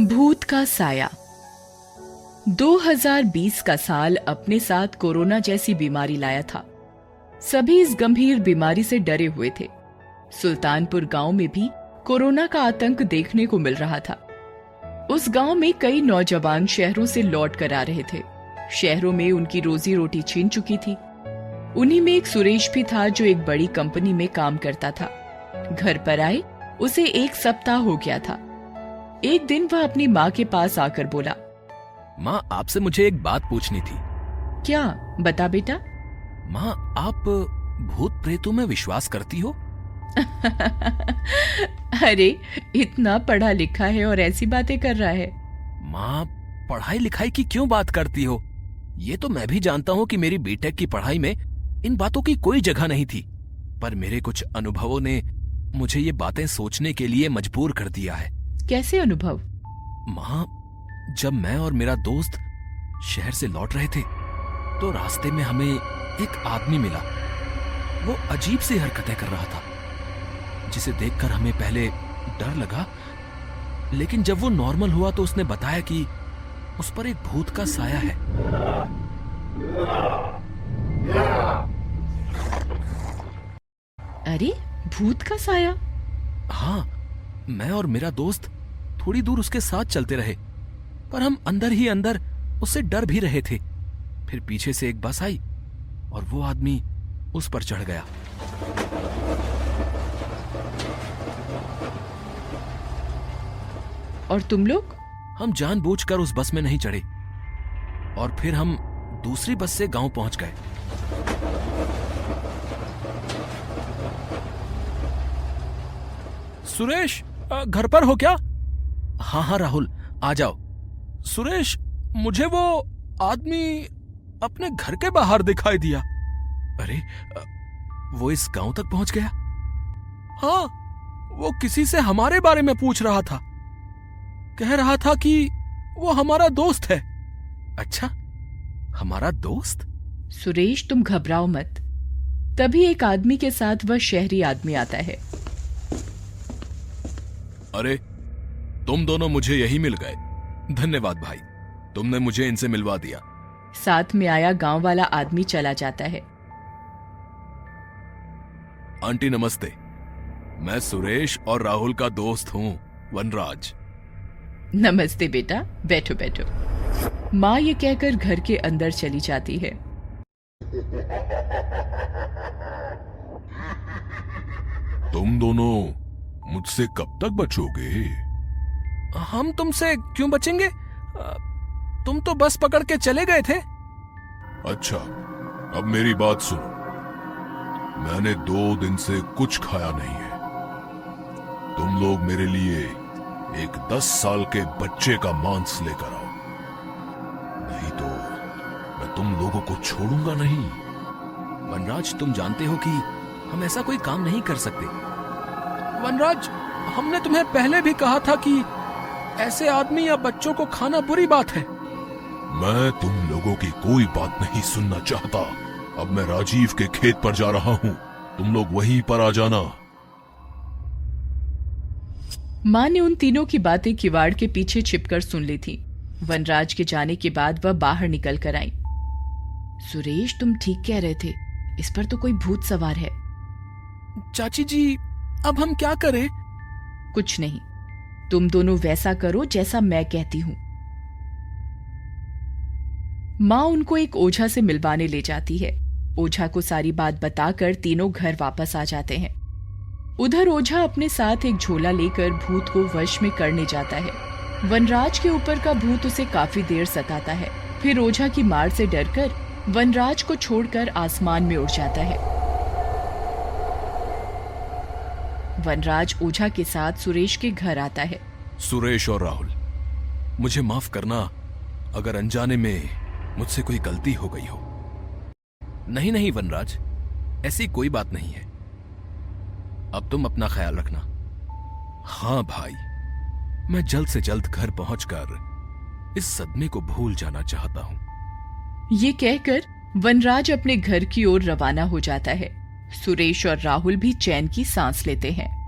भूत का साया। 2020 का साल अपने साथ कोरोना जैसी बीमारी लाया था। सभी इस गंभीर बीमारी से डरे हुए थे। सुल्तानपुर गाँव में भी कोरोना का आतंक देखने को मिल रहा था। उस गाँव में कई नौजवान शहरों से लौट कर आ रहे थे। शहरों में उनकी रोजी रोटी छीन चुकी थी। उन्हीं में एक सुरेश भी था जो एक बड़ी कंपनी में काम करता था। घर पर आए, उसे एक सप्ताह हो गया था। एक दिन वह अपनी माँ के पास आकर बोला माँ आपसे मुझे एक बात पूछनी थी। क्या? बता बेटा। माँ आप भूत प्रेतों में विश्वास करती हो? अरे इतना पढ़ा लिखा है और ऐसी बातें कर रहा है। माँ पढ़ाई लिखाई की क्यों बात करती हो? ये तो मैं भी जानता हूँ कि मेरी बीटेक की पढ़ाई में इन बातों की कोई जगह नहीं थी। पर मेरे कुछ अनुभवों ने मुझे ये बातें सोचने के लिए मजबूर कर दिया है। कैसे अनुभव? माँ जब मैं और मेरा दोस्त शहर से लौट रहे थे तो रास्ते में हमें एक आदमी मिला। वो अजीब सी हरकतें कर रहा था जिसे देखकर हमें पहले डर लगा लेकिन जब वो नॉर्मल हुआ तो उसने बताया कि उस पर एक भूत का साया है। अरे भूत का साया? हाँ मैं और मेरा दोस्त थोड़ी दूर उसके साथ चलते रहे पर हम अंदर ही अंदर उससे डर भी रहे थे। फिर पीछे से एक बस आई और वो आदमी उस पर चढ़ गया। और तुम लोग? हम जानबूझकर उस बस में नहीं चढ़े और फिर हम दूसरी बस से गाँव पहुँच गए। सुरेश! घर पर हो क्या? हाँ हाँ राहुल आ जाओ। सुरेश मुझे वो आदमी अपने घर के बाहर दिखाई दिया। अरे वो इस गाँव तक पहुँच गया? हाँ वो किसी से हमारे बारे में पूछ रहा था। कह रहा था कि वो हमारा दोस्त है। अच्छा हमारा दोस्त? सुरेश तुम घबराओ मत। तभी एक आदमी के साथ वह शहरी आदमी आता है। अरे तुम दोनों मुझे यही मिल गए। धन्यवाद भाई तुमने मुझे इनसे मिलवा दिया। साथ में आया गाँव वाला आदमी चला जाता है। आंटी नमस्ते मैं सुरेश और राहुल का दोस्त हूँ वनराज। नमस्ते बेटा बैठो बैठो। माँ ये कहकर घर के अंदर चली जाती है। तुम दोनों मुझसे कब तक बचोगे? हम तुमसे क्यों बचेंगे? तुम तो बस पकड़ के चले गए थे। अच्छा अब मेरी बात सुनो। मैंने दो दिन से कुछ खाया नहीं है। तुम लोग मेरे लिए एक दस साल के बच्चे का मांस लेकर आओ। नहीं तो मैं तुम लोगों को छोड़ूँगा नहीं। वनराज तुम जानते हो कि हम ऐसा कोई काम नहीं कर सकते। वनराज हमने तुम्हें पहले भी कहा था कि ऐसे आदमी या बच्चों को खाना बुरी बात है। मैं तुम लोगों की कोई बात नहीं सुनना चाहता। अब मैं राजीव के खेत पर जा रहा हूँ। तुम लोग वहीं पर आ जाना। माँ ने उन तीनों की बातें किवाड़ के पीछे छिपकर सुन ली थी। वनराज के जाने के बाद वह बाहर निकल कर आई। सुरेश तुम ठीक कह रहे थे। इस पर तो कोई भूत सवार है। चाची जी अब हम क्या करें? कुछ नहीं। तुम दोनों वैसा करो जैसा मैं कहती हूँ। माँ उनको एक ओझा से मिलवाने ले जाती है। ओझा को सारी बात बताकर तीनों घर वापस आ जाते हैं। उधर ओझा अपने साथ एक झोला लेकर भूत को वश में करने जाता है। वनराज के ऊपर का भूत उसे काफ़ी देर सताता है। फिर ओझा की मार से डरकर वनराज को छोड़कर आसमान में उड़ जाता है। वनराज ओझा के साथ सुरेश के घर आता है। सुरेश और राहुल मुझे माफ़ करना अगर अनजाने में मुझसे कोई गलती हो गई हो। नहीं नहीं वनराज ऐसी कोई बात नहीं है। अब तुम अपना ख्याल रखना। हाँ भाई मैं जल्द से जल्द घर पहुंचकर इस सदमे को भूल जाना चाहता हूँ। ये कहकर वनराज अपने घर की ओर रवाना हो जाता है। सुरेश और राहुल भी चैन की सांस लेते हैं।